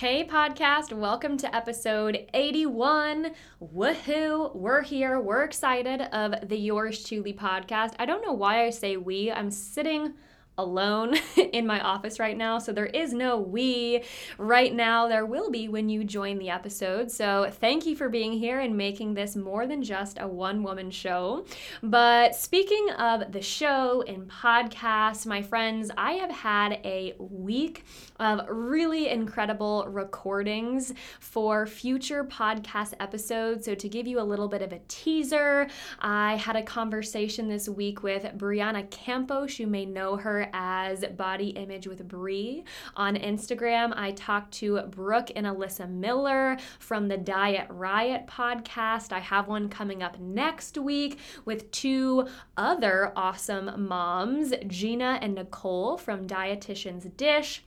Hey, podcast, welcome to episode 81. Woohoo! We're here. We're excited of the Yours Chewly podcast. I don't know why I say we. I'm sitting alone in my office right now. So there is no we right now. There will be when you join the episode. So thank you for being here and making this more than just a one woman show. But speaking of the show and podcast, my friends, I have had a week of really incredible recordings for future podcast episodes. So to give you a little bit of a teaser, I had a conversation this week with Brianna Campos. You may know her as Body Image with Brie on Instagram. I talked to Brooke and Alyssa Miller from the Diet Riot podcast. I have one coming up next week with two other awesome moms, Gina and Nicole from Dietitian's Dish.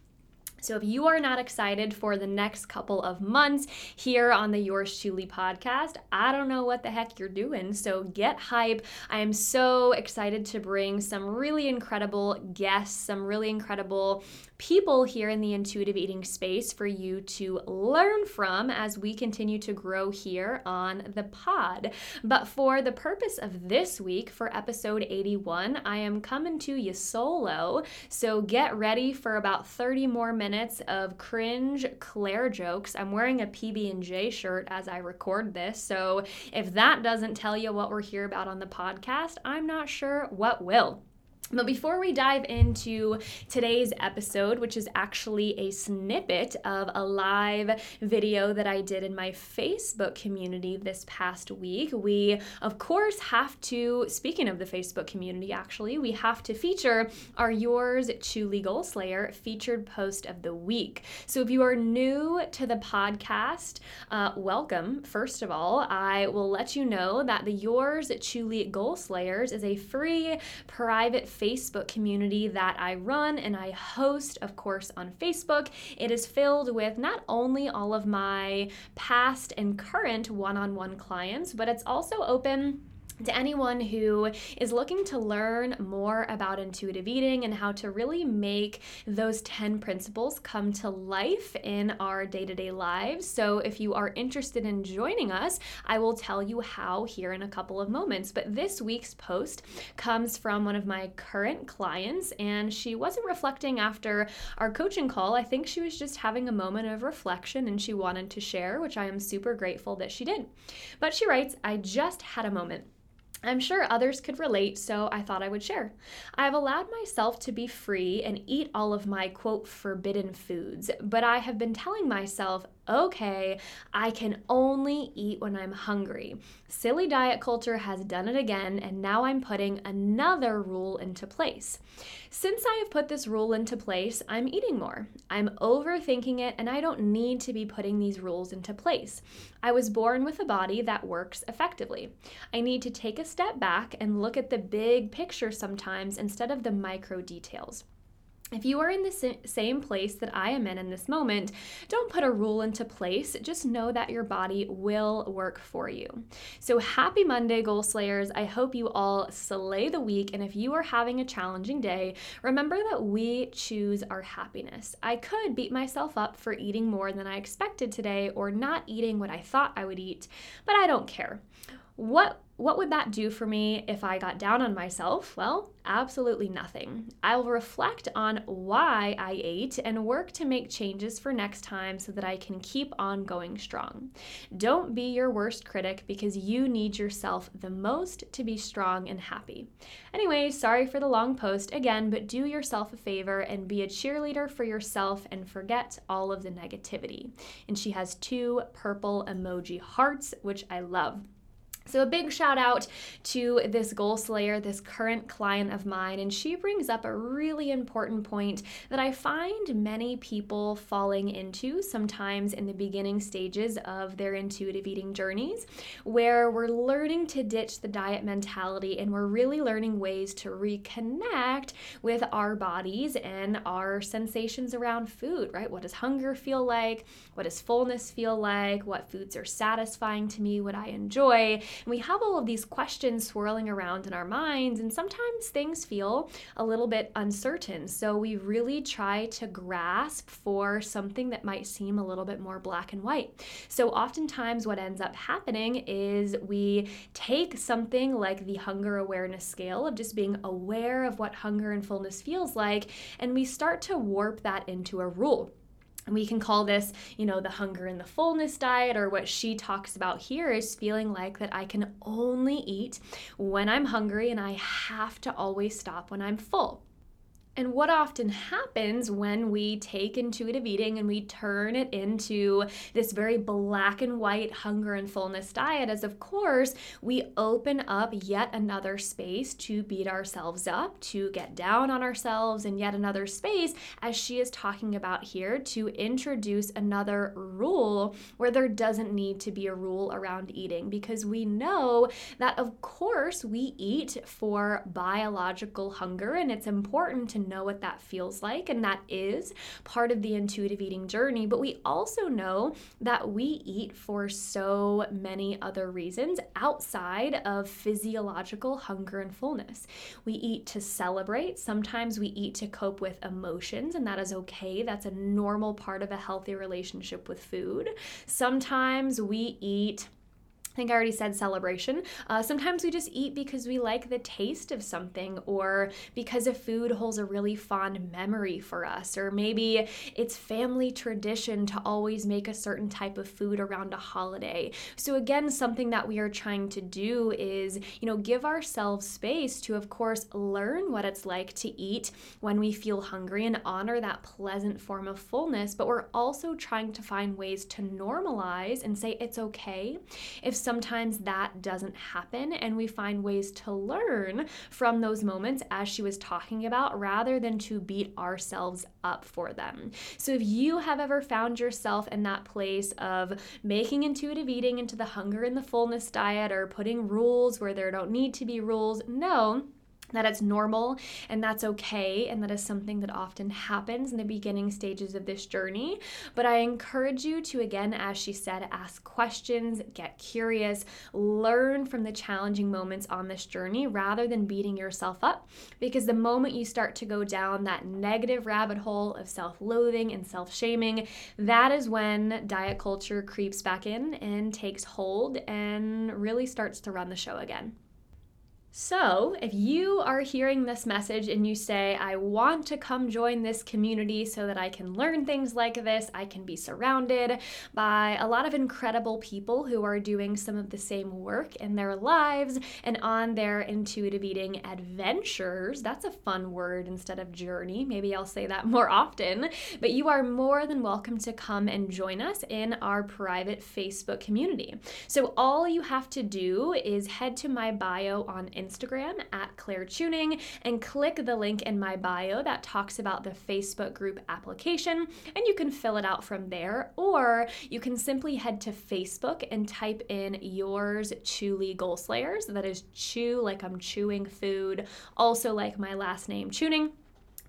So if you are not excited for the next couple of months here on the Yours Chewly podcast, I don't know what the heck you're doing. So get hype. I am so excited to bring some really incredible guests, some really incredible people here in the intuitive eating space for you to learn from as we continue to grow here on the pod. But for the purpose of this week, for episode 81, I am coming to you solo. So get ready for about 30 more minutes of cringe Claire jokes. I'm wearing a PB&J shirt as I record this. So if that doesn't tell you what we're here about on the podcast, I'm not sure what will. But before we dive into today's episode, which is actually a snippet of a live video that I did in my Facebook community this past week, we of course have to, speaking of the Facebook community, actually, we have to feature our Yours Chewly Goal Slayer featured post of the week. So if you are new to the podcast, uh, welcome. First of all, I will let you know that the Yours Chewly Goal Slayers is a free private Facebook community that I run and I host, of course, on Facebook. It is filled with not only all of my past and current one on one clients, but it's also open to anyone who is looking to learn more about intuitive eating and how to really make those 10 principles come to life in our day to day lives. So, if you are interested in joining us, I will tell you how here in a couple of moments. But this week's post comes from one of my current clients, and she wasn't reflecting after our coaching call. I think she was just having a moment of reflection and she wanted to share, which I am super grateful that she did. But she writes, I just had a moment. I'm sure others could relate, so I thought I would share. I have allowed myself to be free and eat all of my quote forbidden foods, but I have been telling myself okay, I can only eat when I'm hungry. Silly diet culture has done it again, and now I'm putting another rule into place. Since I have put this rule into place, I'm eating more. I'm overthinking it, and I don't need to be putting these rules into place. I was born with a body that works effectively. I need to take a step back and look at the big picture sometimes instead of the micro details. If you are in the same place that I am in in this moment, don't put a rule into place. Just know that your body will work for you. So, happy Monday, Goal Slayers. I hope you all slay the week. And if you are having a challenging day, remember that we choose our happiness. I could beat myself up for eating more than I expected today or not eating what I thought I would eat, but I don't care. What what would that do for me if I got down on myself? Well, absolutely nothing. I'll reflect on why I ate and work to make changes for next time so that I can keep on going strong. Don't be your worst critic because you need yourself the most to be strong and happy. Anyway, sorry for the long post again, but do yourself a favor and be a cheerleader for yourself and forget all of the negativity. And she has two purple emoji hearts, which I love. So, a big shout out to this goal slayer, this current client of mine, and she brings up a really important point that I find many people falling into sometimes in the beginning stages of their intuitive eating journeys, where we're learning to ditch the diet mentality and we're really learning ways to reconnect with our bodies and our sensations around food, right? What does hunger feel like? What does fullness feel like? What foods are satisfying to me? What I enjoy? And we have all of these questions swirling around in our minds, and sometimes things feel a little bit uncertain. So we really try to grasp for something that might seem a little bit more black and white. So oftentimes, what ends up happening is we take something like the hunger awareness scale of just being aware of what hunger and fullness feels like, and we start to warp that into a rule. We can call this, you know, the hunger and the fullness diet, or what she talks about here is feeling like that I can only eat when I'm hungry and I have to always stop when I'm full. And what often happens when we take intuitive eating and we turn it into this very black and white hunger and fullness diet is, of course, we open up yet another space to beat ourselves up, to get down on ourselves, and yet another space, as she is talking about here, to introduce another rule where there doesn't need to be a rule around eating. Because we know that, of course, we eat for biological hunger and it's important to know what that feels like, and that is part of the intuitive eating journey. But we also know that we eat for so many other reasons outside of physiological hunger and fullness. We eat to celebrate, sometimes we eat to cope with emotions, and that is okay. That's a normal part of a healthy relationship with food. Sometimes we eat I think I already said celebration. Uh, sometimes we just eat because we like the taste of something, or because a food holds a really fond memory for us, or maybe it's family tradition to always make a certain type of food around a holiday. So, again, something that we are trying to do is, you know, give ourselves space to, of course, learn what it's like to eat when we feel hungry and honor that pleasant form of fullness. But we're also trying to find ways to normalize and say it's okay if sometimes that doesn't happen, and we find ways to learn from those moments, as she was talking about, rather than to beat ourselves up for them. So, if you have ever found yourself in that place of making intuitive eating into the hunger and the fullness diet or putting rules where there don't need to be rules, no that it's normal and that's okay, and that is something that often happens in the beginning stages of this journey. But I encourage you to, again, as she said, ask questions, get curious, learn from the challenging moments on this journey rather than beating yourself up. Because the moment you start to go down that negative rabbit hole of self loathing and self shaming, that is when diet culture creeps back in and takes hold and really starts to run the show again. So, if you are hearing this message and you say, I want to come join this community so that I can learn things like this, I can be surrounded by a lot of incredible people who are doing some of the same work in their lives and on their intuitive eating adventures. That's a fun word instead of journey. Maybe I'll say that more often. But you are more than welcome to come and join us in our private Facebook community. So, all you have to do is head to my bio on Instagram Instagram at Claire Chewning and click the link in my bio that talks about the Facebook group application, and you can fill it out from there. Or you can simply head to Facebook and type in yours Chewly Goal Slayers. That is chew like I'm chewing food, also like my last name, Chewning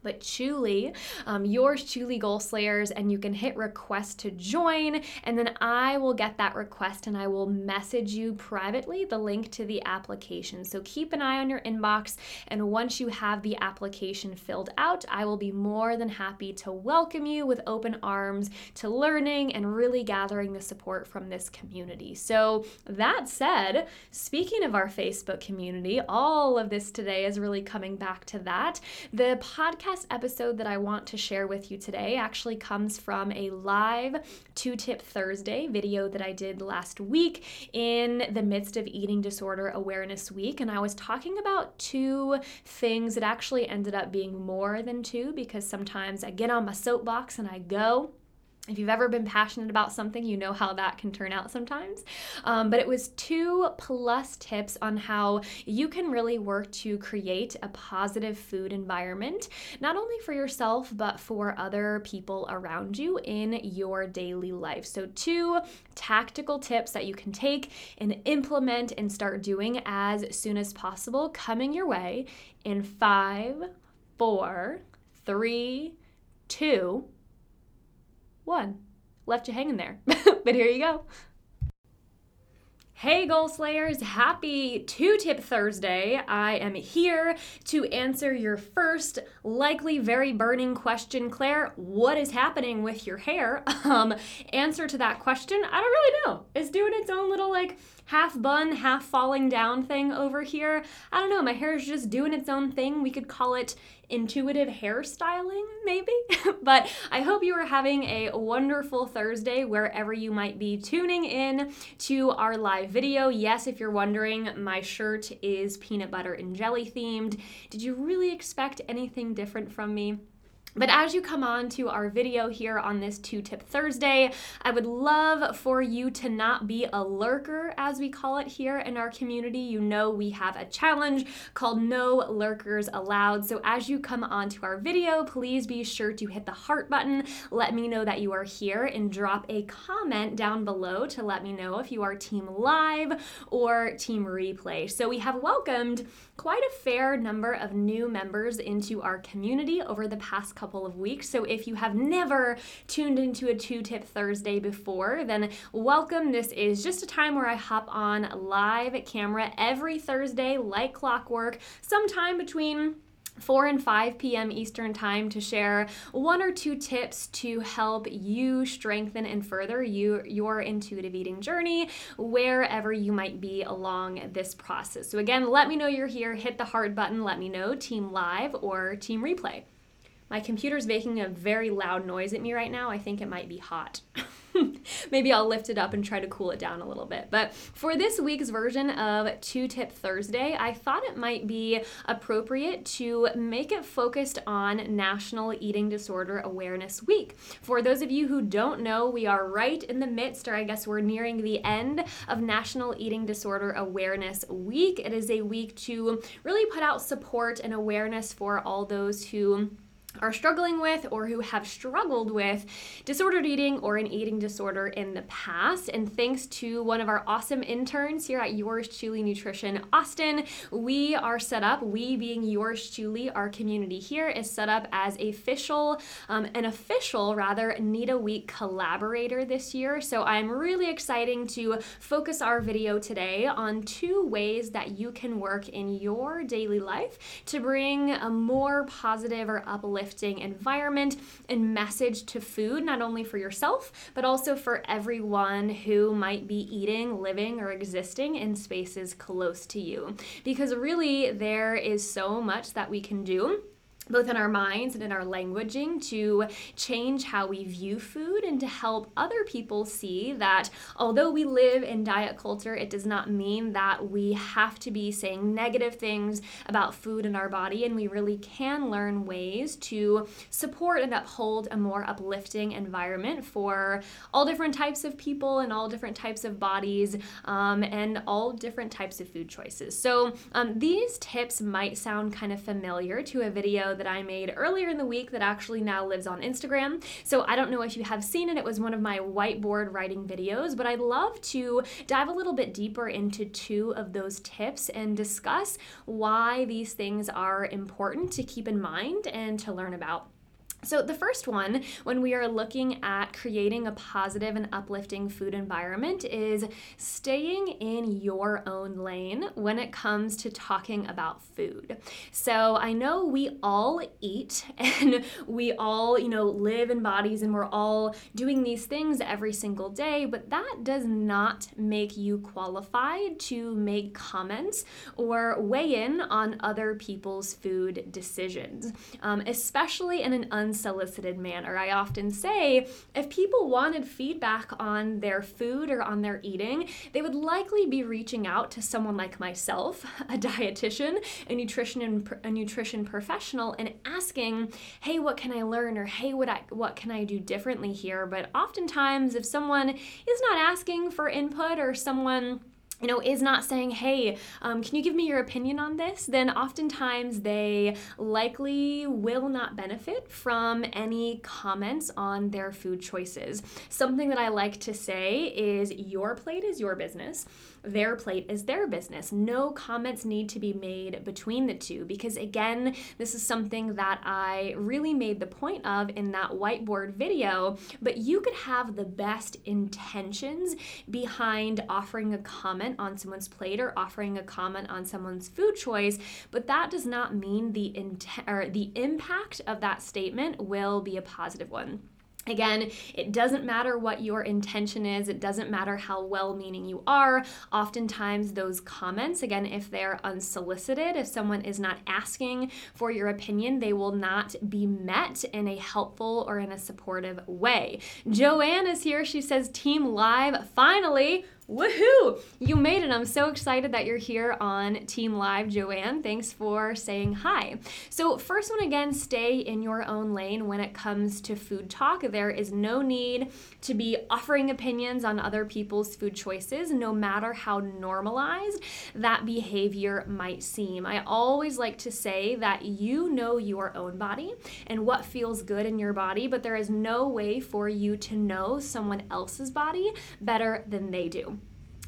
but Chewly, um, yours Chewly Goal Slayers, and you can hit request to join, and then I will get that request and I will message you privately the link to the application. So keep an eye on your inbox, and once you have the application filled out, I will be more than happy to welcome you with open arms to learning and really gathering the support from this community. So, that said, speaking of our Facebook community, all of this today is really coming back to that. The podcast podcast episode that I want to share with you today actually comes from a live two tip Thursday video that I did last week in the midst of Eating Disorder Awareness Week. And I was talking about two things that actually ended up being more than two because sometimes I get on my soapbox and I go if you've ever been passionate about something, you know how that can turn out sometimes. Um, but it was two plus tips on how you can really work to create a positive food environment, not only for yourself, but for other people around you in your daily life. So, two tactical tips that you can take and implement and start doing as soon as possible coming your way in five, four, three, two, one. Left you hanging there. but here you go. Hey, Goal Slayers, happy Two Tip Thursday. I am here to answer your first, likely very burning question. Claire, what is happening with your hair? Um, answer to that question, I don't really know. It's doing its own little like half bun, half falling down thing over here. I don't know, my hair is just doing its own thing. We could call it intuitive hairstyling, maybe. but I hope you are having a wonderful Thursday wherever you might be tuning in to our live video. Yes, if you're wondering, my shirt is peanut butter and jelly themed. Did you really expect anything different from me? But as you come on to our video here on this two tip Thursday, I would love for you to not be a lurker, as we call it here in our community. You know, we have a challenge called No Lurkers Allowed. So as you come on to our video, please be sure to hit the heart button. Let me know that you are here and drop a comment down below to let me know if you are team live or team replay. So we have welcomed quite a fair number of new members into our community over the past couple of weeks. So if you have never tuned into a two tip Thursday before, then welcome. This is just a time where I hop on live camera every Thursday, like clockwork, sometime between 4 and 5 p.m. Eastern Time to share one or two tips to help you strengthen and further you, your intuitive eating journey wherever you might be along this process. So, again, let me know you're here. Hit the heart button. Let me know, Team Live or Team Replay. My computer's making a very loud noise at me right now. I think it might be hot. maybe I'll lift it up and try to cool it down a little bit. But for this week's version of Two Tip Thursday, I thought it might be appropriate to make it focused on National Eating Disorder Awareness Week. For those of you who don't know, we are right in the midst, or I guess we're nearing the end of National Eating Disorder Awareness Week. It is a week to really put out support and awareness for all those who are struggling with or who have struggled with disordered eating or an eating disorder in the past. And thanks to one of our awesome interns here at Yours Chewly Nutrition Austin, we are set up, we being Yours Chewly, our community here is set up as official, um, an official rather, NEDA Week collaborator this year. So I'm really excited to focus our video today on two ways that you can work in your daily life to bring a more positive or uplifting uplifting environment and message to food, not only for yourself, but also for everyone who might be eating, living, or existing in spaces close to you. Because really, there is so much that we can do both in our minds and in our languaging to change how we view food and to help other people see that although we live in diet culture, it does not mean that we have to be saying negative things about food in our body. And we really can learn ways to support and uphold a more uplifting environment for all different types of people and all different types of bodies um, and all different types of food choices. So um, these tips might sound kind of familiar to a video that I made earlier in the week that actually now lives on Instagram. So I don't know if you have seen it, it was one of my whiteboard writing videos, but I'd love to dive a little bit deeper into two of those tips and discuss why these things are important to keep in mind and to learn about. So, the first one, when we are looking at creating a positive and uplifting food environment, is staying in your own lane when it comes to talking about food. So, I know we all eat and we all, you know, live in bodies and we're all doing these things every single day, but that does not make you qualified to make comments or weigh in on other people's food decisions, um, especially in an unsolicited manner. I often say if people wanted feedback on their food or on their eating, they would likely be reaching out to someone like myself, a dietitian, a nutrition a nutrition professional, and asking, "Hey, what can I learn?" or "Hey, what I what can I do differently here?" But oftentimes, if someone is not asking for input or someone you know, is not saying, hey, um, can you give me your opinion on this? Then oftentimes they likely will not benefit from any comments on their food choices. Something that I like to say is your plate is your business their plate is their business. No comments need to be made between the two because, again, this is something that I really made the point of in that whiteboard video. But you could have the best intentions behind offering a comment on someone's plate or offering a comment on someone's food choice, but that does not mean the intent or the impact of that statement will be a positive one. Again, it doesn't matter what your intention is, it doesn't matter how well meaning you are. Oftentimes, those comments, again, if they're unsolicited, if someone is not asking for your opinion, they will not be met in a helpful or in a supportive way. Joanne is here. She says, Team Live, finally. Woohoo! You made it. I'm so excited that you're here on Team Live, Joanne. Thanks for saying hi. So, first one again, stay in your own lane when it comes to food talk. There is no need to be offering opinions on other people's food choices, no matter how normalized that behavior might seem. I always like to say that you know your own body and what feels good in your body, but there is no way for you to know someone else's body better than they do.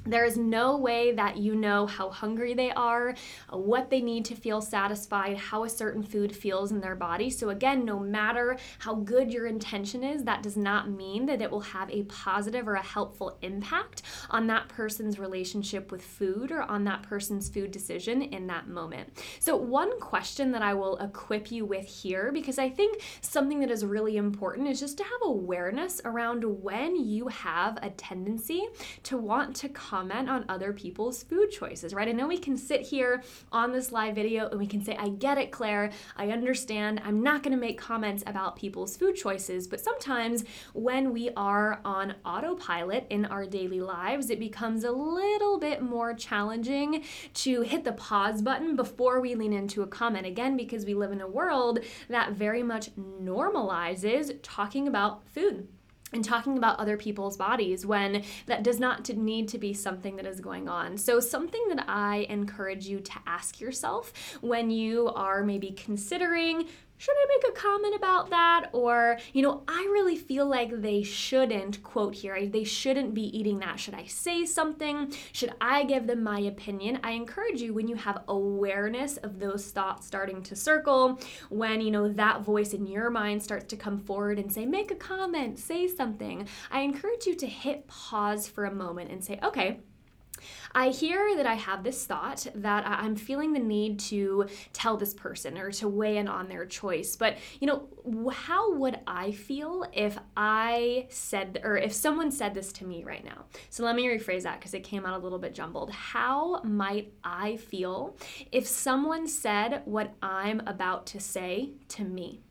There is no way that you know how hungry they are, what they need to feel satisfied, how a certain food feels in their body. So, again, no matter how good your intention is, that does not mean that it will have a positive or a helpful impact on that person's relationship with food or on that person's food decision in that moment. So, one question that I will equip you with here, because I think something that is really important is just to have awareness around when you have a tendency to want to comment on other people's food choices, right? I know we can sit here on this live video and we can say, I get it, Claire. I understand. I'm not going to make comments about people's food choices. But sometimes when we are on autopilot in our daily lives, it becomes a little bit more challenging to hit the pause button before we lean into a comment. Again, because we live in a world that very much normalizes talking about food and talking about other people's bodies when that does not need to be something that is going on. So, something that I encourage you to ask yourself when you are maybe considering should I make a comment about that? Or, you know, I really feel like they shouldn't, quote here, they shouldn't be eating that. Should I say something? Should I give them my opinion? I encourage you when you have awareness of those thoughts starting to circle, when, you know, that voice in your mind starts to come forward and say, make a comment, say something. I encourage you to hit pause for a moment and say, okay, I hear that I have this thought that I'm feeling the need to tell this person or to weigh in on their choice. But, you know, how would I feel if I said, or if someone said this to me right now? So let me rephrase that because it came out a little bit jumbled. How might I feel if someone said what I'm about to say to me?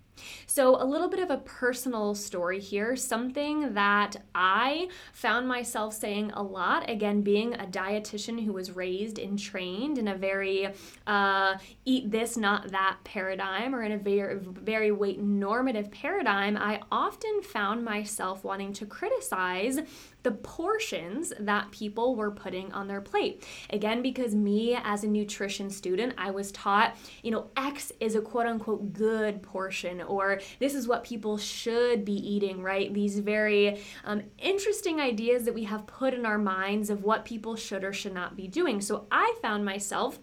So, a little bit of a personal story here, something that I found myself saying a lot. Again, being a dietitian who was raised and trained in a very uh, eat this, not that paradigm, or in a very, very weight normative paradigm, I often found myself wanting to criticize the portions that people were putting on their plate. Again, because me as a nutrition student, I was taught, you know, X is a quote unquote good portion, or this is what people should be eating, right? These very um, interesting ideas that we have put in our minds of what people should or should not be doing. So I found myself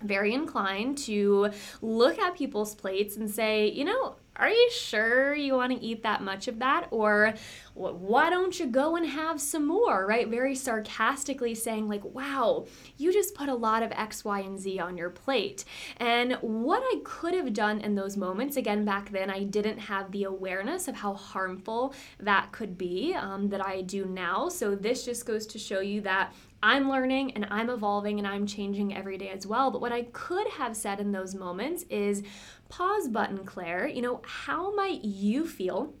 very inclined to look at people's plates and say, you know, are you sure you want to eat that much of that? Or why don't you go and have some more, right? Very sarcastically saying, like, wow, you just put a lot of X, Y, and Z on your plate. And what I could have done in those moments, again, back then, I didn't have the awareness of how harmful that could be um, that I do now. So this just goes to show you that I'm learning and I'm evolving and I'm changing every day as well. But what I could have said in those moments is pause button, Claire. You know, how might you feel?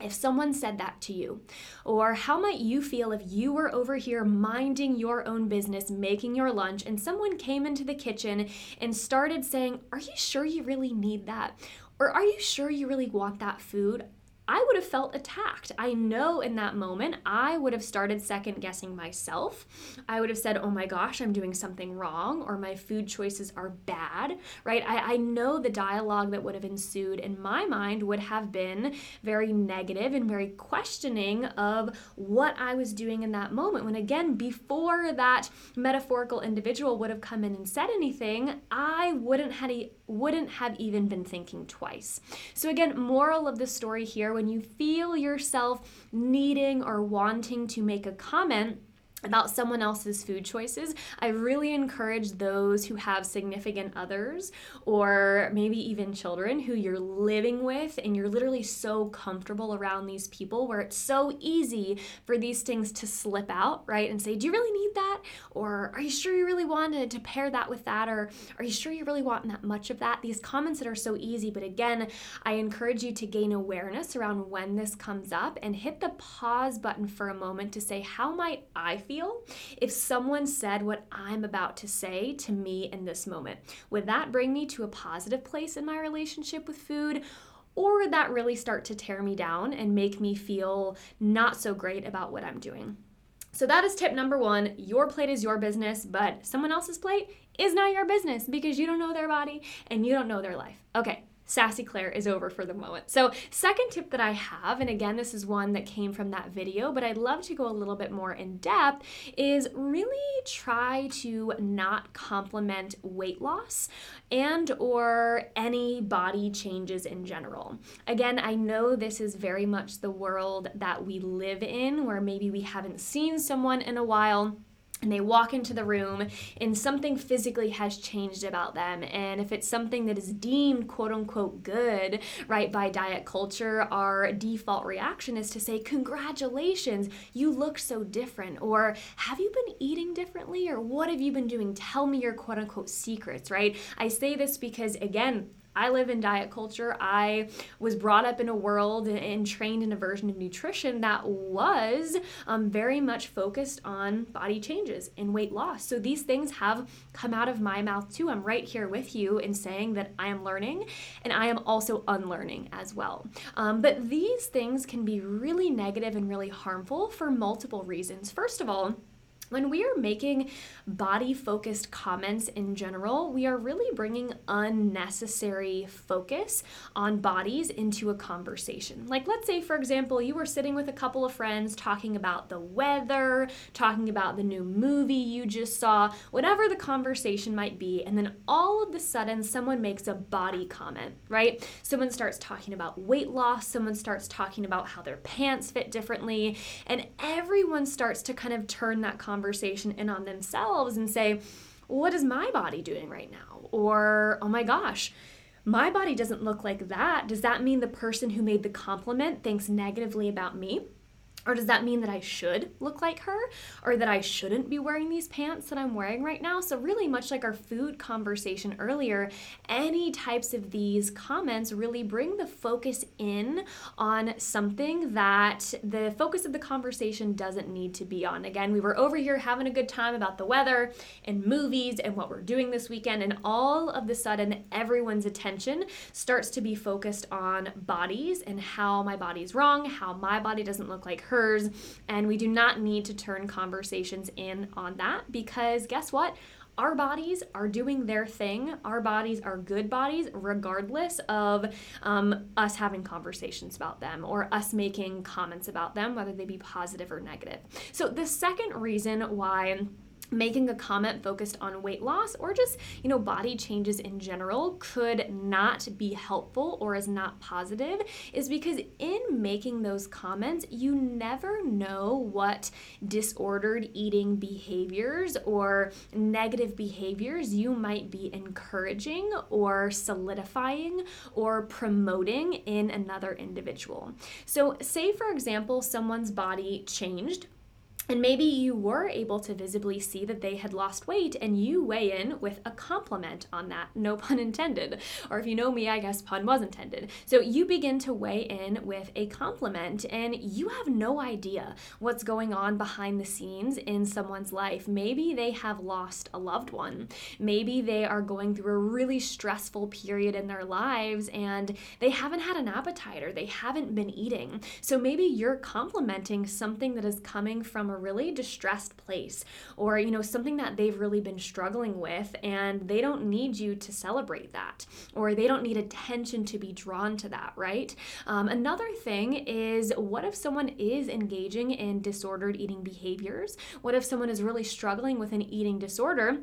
if someone said that to you? Or how might you feel if you were over here minding your own business, making your lunch, and someone came into the kitchen and started saying, Are you sure you really need that? Or are you sure you really want that food? I would have felt attacked. I know in that moment I would have started second guessing myself. I would have said, oh my gosh, I'm doing something wrong, or my food choices are bad, right? I, I know the dialogue that would have ensued in my mind would have been very negative and very questioning of what I was doing in that moment. When again, before that metaphorical individual would have come in and said anything, I wouldn't have, wouldn't have even been thinking twice. So, again, moral of the story here when you feel yourself needing or wanting to make a comment, about someone else's food choices, I really encourage those who have significant others or maybe even children who you're living with and you're literally so comfortable around these people where it's so easy for these things to slip out, right? And say, Do you really need that? Or are you sure you really wanted to pair that with that? Or are you sure you really want that much of that? These comments that are so easy, but again, I encourage you to gain awareness around when this comes up and hit the pause button for a moment to say, How might I feel if someone said what I'm about to say to me in this moment? Would that bring me to a positive place in my relationship with food? Or would that really start to tear me down and make me feel not so great about what I'm doing? So, that is tip number one. Your plate is your business, but someone else's plate is not your business because you don't know their body and you don't know their life. Okay, Sassy Claire is over for the moment. So, second tip that I have, and again, this is one that came from that video, but I'd love to go a little bit more in depth, is really try to not compliment weight loss and or any body changes in general. Again, I know this is very much the world that we live in where maybe we haven't seen someone in a while and they walk into the room and something physically has changed about them. And if it's something that is deemed quote unquote good right by diet culture our default reaction is to say congratulations you look so different. Or have you been eating differently? Or what have you been doing? Tell me your quote unquote secrets right? I say this because again I live in diet culture. I was brought up in a world and trained in a version of nutrition that was um, very much focused on body changes and weight loss. So these things have come out of my mouth too. I'm right here with you in saying that I am learning and I am also unlearning as well. Um, but these things can be really negative and really harmful for multiple reasons. First of all, when we are making body focused comments in general, we are really bringing unnecessary focus on bodies into a conversation. Like, let's say, for example, you were sitting with a couple of friends talking about the weather, talking about the new movie you just saw, whatever the conversation might be, and then all of a sudden someone makes a body comment, right? Someone starts talking about weight loss, someone starts talking about how their pants fit differently, and everyone starts to kind of turn that conversation conversation in on themselves and say, what is my body doing right now? Or, oh my gosh, my body doesn't look like that. Does that mean the person who made the compliment thinks negatively about me? Or does that mean that I should look like her or that I shouldn't be wearing these pants that I'm wearing right now? So, really, much like our food conversation earlier, any types of these comments really bring the focus in on something that the focus of the conversation doesn't need to be on. Again, we were over here having a good time about the weather and movies and what we're doing this weekend, and all of the sudden, everyone's attention starts to be focused on bodies and how my body's wrong, how my body doesn't look like her occurs. And we do not need to turn conversations in on that because guess what? our bodies are doing their thing. Our bodies are good bodies, regardless of um, us having conversations about them or us making comments about them, whether they be positive or negative. So, the second reason why making a comment focused on weight loss or just you know body changes in general could not be helpful or is not positive is because in making those comments you never know what disordered eating behaviors or negative behaviors you might be encouraging or solidifying or promoting in another individual. So say for example someone's body changed and maybe you were able to visibly see that they had lost weight and you weigh in with a compliment on that, no pun intended. Or if you know me, I guess pun was intended. So you begin to weigh in with a compliment and you have no idea what's going on behind the scenes in someone's life. Maybe they have lost a loved one. Maybe they are going through a really stressful period in their lives and they haven't had an appetite or they haven't been eating. So maybe you're complimenting something that is coming from a really distressed place or you know something that they've really been struggling with and they don't need you to celebrate that or they don't need attention to be drawn to that right? Um, another thing is what if someone is engaging in disordered eating behaviors? What if someone is really struggling with an eating disorder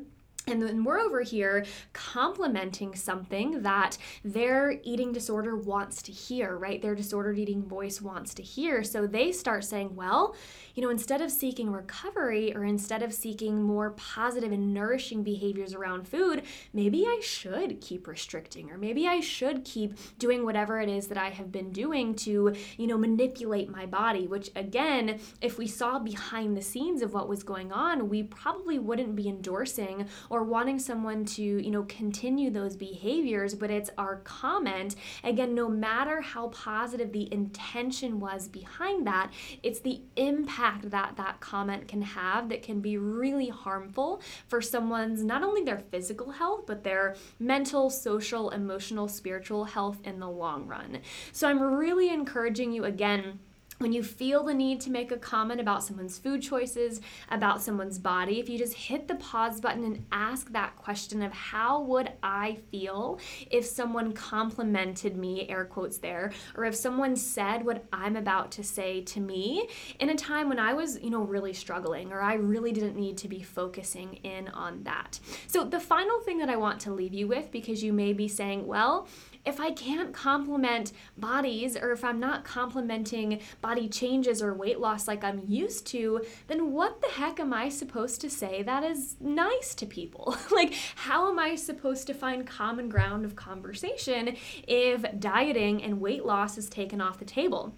and then we're over here complimenting something that their eating disorder wants to hear, right? Their disordered eating voice wants to hear. So they start saying, well, you know, instead of seeking recovery or instead of seeking more positive and nourishing behaviors around food, maybe I should keep restricting or maybe I should keep doing whatever it is that I have been doing to, you know, manipulate my body, which again, if we saw behind the scenes of what was going on, we probably wouldn't be endorsing or wanting someone to, you know, continue those behaviors, but it's our comment. Again, no matter how positive the intention was behind that, it's the impact that that comment can have that can be really harmful for someone's not only their physical health, but their mental, social, emotional, spiritual health in the long run. So I'm really encouraging you again when you feel the need to make a comment about someone's food choices, about someone's body, if you just hit the pause button and ask that question of how would I feel if someone complimented me, air quotes there, or if someone said what I'm about to say to me in a time when I was, you know, really struggling or I really didn't need to be focusing in on that. So the final thing that I want to leave you with because you may be saying, well, if I can't compliment bodies or if I'm not complimenting body changes or weight loss like I'm used to, then what the heck am I supposed to say that is nice to people? like, how am I supposed to find common ground of conversation if dieting and weight loss is taken off the table?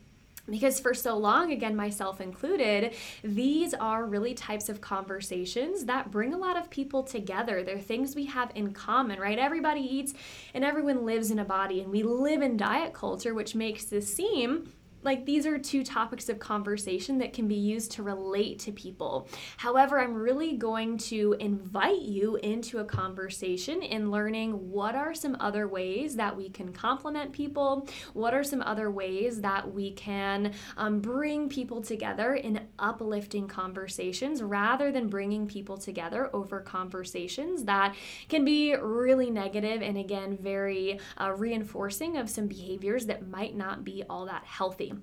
Because for so long again myself included these are really types of conversations that bring a lot of people together. They're things we have in common right? Everybody eats and everyone lives in a body and we live in diet culture which makes this seem like these are two topics of conversation that can be used to relate to people. However, I'm really going to invite you into a conversation in learning what are some other ways that we can compliment people, what are some other ways that we can um, bring people together in uplifting conversations rather than bringing people together over conversations that can be really negative and again very uh, reinforcing of some behaviors that might not be all that healthy.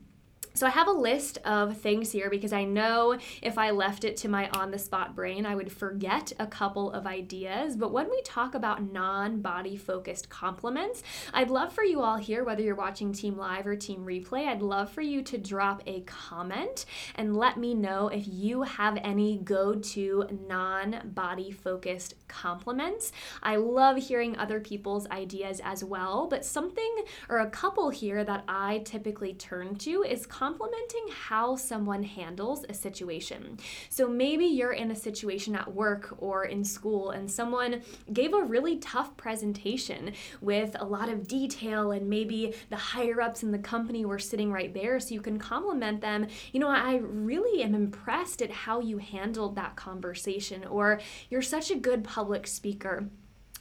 So I have a list of things here because I know if I left it to my on the spot brain, I would forget a couple of ideas. But when we talk about non body focused compliments, I'd love for you all here, whether you're watching Team Live or Team Replay, I'd love for you to drop a comment and let me know if you have any go to non body focused compliments. I love hearing other people's ideas as well, but something or a couple here that I typically turn to is complimenting how someone handles a situation. So maybe you're in a situation at work or in school and someone gave a really tough presentation with a lot of detail and maybe the higher ups in the company were sitting right there so you can compliment them. You know, I really am impressed at how you handled that conversation or you're such a good public speaker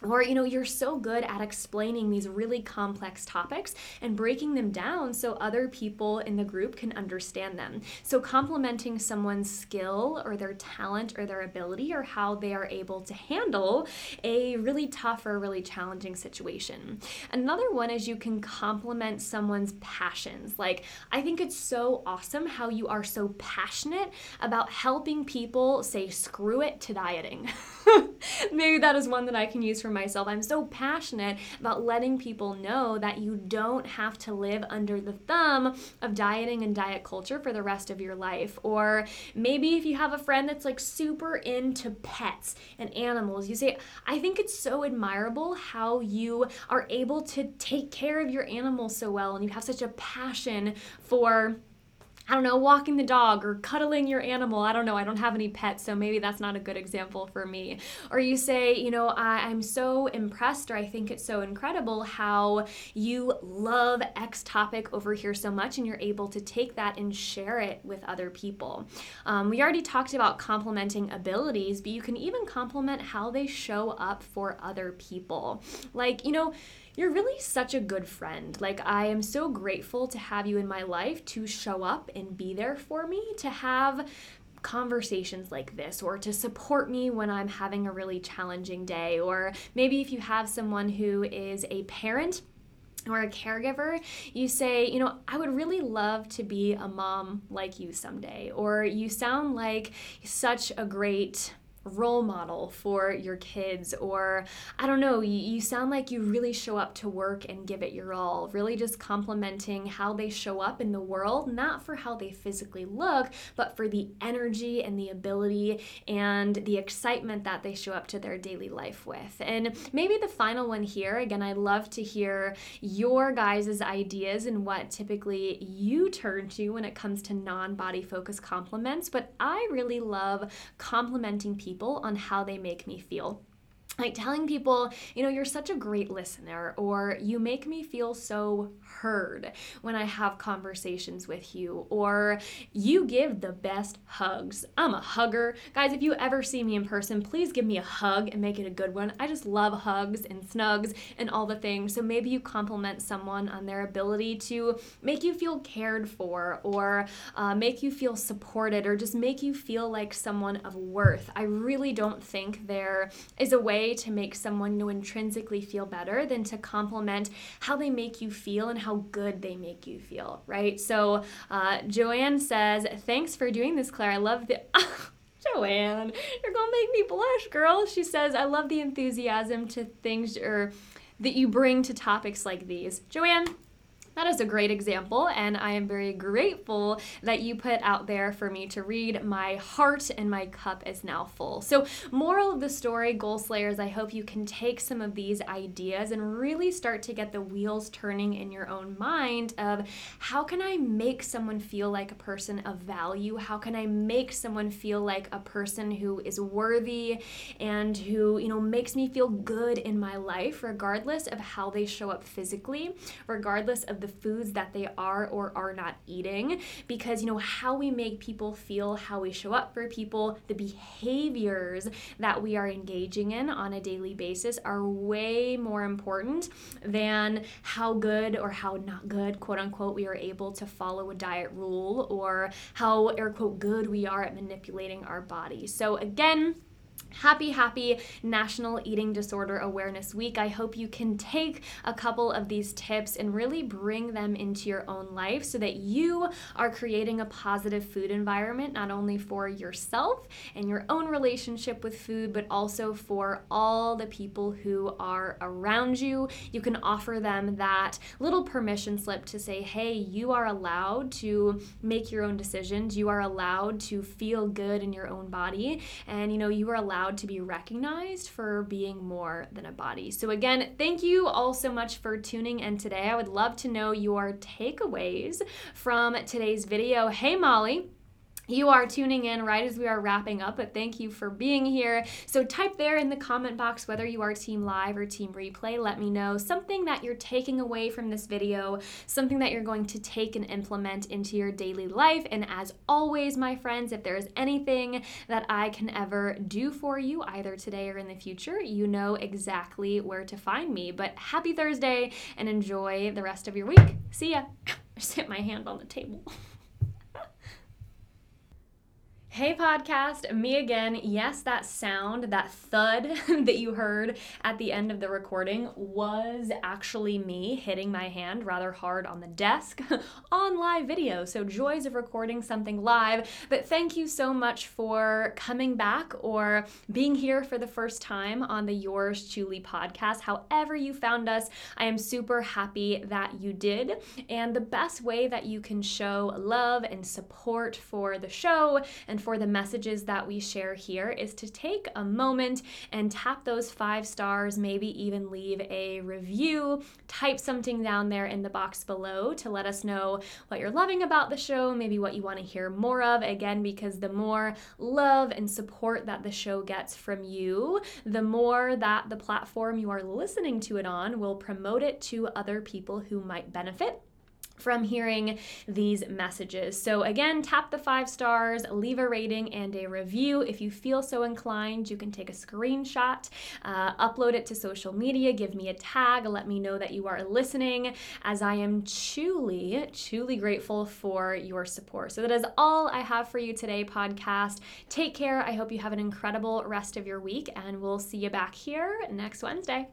or you know you're so good at explaining these really complex topics and breaking them down so other people in the group can understand them. So complimenting someone's skill or their talent or their ability or how they are able to handle a really tough or really challenging situation. Another one is you can compliment someone's passions. Like i think it's so awesome how you are so passionate about helping people say screw it to dieting. Maybe that is one that i can use for myself. I'm so passionate about letting people know that you don't have to live under the thumb of dieting and diet culture for the rest of your life. Or maybe if you have a friend that's like super into pets and animals, you say, I think it's so admirable how you are able to take care of your animals so well and you have such a passion for I don't know, walking the dog or cuddling your animal. I don't know. I don't have any pets, so maybe that's not a good example for me. Or you say, you know, I, am so impressed or I think it's so incredible how you love X topic over here so much and you're able to take that and share it with other people. Um, we already talked about complimenting abilities, but you can even compliment how they show up for other people. Like, you know, you're really such a good friend. Like, I am so grateful to have you in my life to show up and be there for me, to have conversations like this or to support me when I'm having a really challenging day. Or maybe if you have someone who is a parent or a caregiver, you say, you know, I would really love to be a mom like you someday. Or you sound like such a great role model for your kids or i don't know you, you, sound like you really show up to work and give it your all really just complimenting how they show up in the world not for how they physically look but for the energy and the ability and the excitement that they show up to their daily life with. And maybe the final one here again i love to hear your guys' ideas and what typically you turn to when it comes to non-body focused compliments but i really love complimenting people people on how they make me feel like telling people, you know, you're such a great listener, or you make me feel so heard when I have conversations with you, or you give the best hugs. I'm a hugger. Guys, if you ever see me in person, please give me a hug and make it a good one. I just love hugs and snugs and all the things. So maybe you compliment someone on their ability to make you feel cared for, or uh, make you feel supported, or just make you feel like someone of worth. I really don't think there is a way way to make someone you intrinsically feel better than to compliment how they make you feel and how good they make you feel, right? So uh, Joanne says, Thanks for doing this, Claire. I love the. Joanne, you're gonna make me blush, girl. She says, I love the enthusiasm to things or that you bring to topics like these. Joanne, that is a great example, and I am very grateful that you put out there for me to read. My heart and my cup is now full. So, moral of the story, Goal Slayers, I hope you can take some of these ideas and really start to get the wheels turning in your own mind of how can I make someone feel like a person of value? How can I make someone feel like a person who is worthy and who, you know, makes me feel good in my life, regardless of how they show up physically, regardless of the foods that they are or are not eating because you know how we make people feel, how we show up for people, the behaviors that we are engaging in on a daily basis are way more important than how good or how not good, quote unquote, we are able to follow a diet rule or how air quote good we are at manipulating our body. So again, Happy, happy National Eating Disorder Awareness Week. I hope you can take a couple of these tips and really bring them into your own life so that you are creating a positive food environment, not only for yourself and your own relationship with food, but also for all the people who are around you. You can offer them that little permission slip to say, hey, you are allowed to make your own decisions. You are allowed to feel good in your own body. And, you know, you are allowed allowed to be recognized for being more than a body. So, again, thank you all so much for tuning in today. I would love to know your takeaways from today's video. Hey, Molly you are tuning in right as we are wrapping up, but thank you for being here. So, type there in the comment box whether you are Team Live or Team Replay. Let me know something that you're taking away from this video, something that you're going to take and implement into your daily life. And as always, my friends, if there is anything that I can ever do for you, either today or in the future, you know exactly where to find me. But happy Thursday and enjoy the rest of your week. See ya. I just hit my hand on the table. Hey, podcast, me again. Yes, that sound, that thud that you heard at the end of the recording was actually me hitting my hand rather hard on the desk on live video. So, joys of recording something live. But thank you so much for coming back or being here for the first time on the Yours Chewly podcast. However, you found us, I am super happy that you did. And the best way that you can show love and support for the show for the messages that we share here is to take a moment and tap those five stars, maybe even leave a review, type something down there in the box below to let us know what you're loving about the show, maybe what you want to hear more of. Again, because the more love and support that the show gets from you, the more that the platform you are listening to it on will promote it to other people who might benefit from hearing these messages. So, again, tap the five stars, leave a rating and a review. If you feel so inclined, you can take a screenshot, uh, upload it to social media, give me a tag, let me know that you are listening, as I am truly, truly grateful for your support. So, that is all I have for you today, podcast. Take care. I hope you have an incredible rest of your week, and we'll see you back here next Wednesday.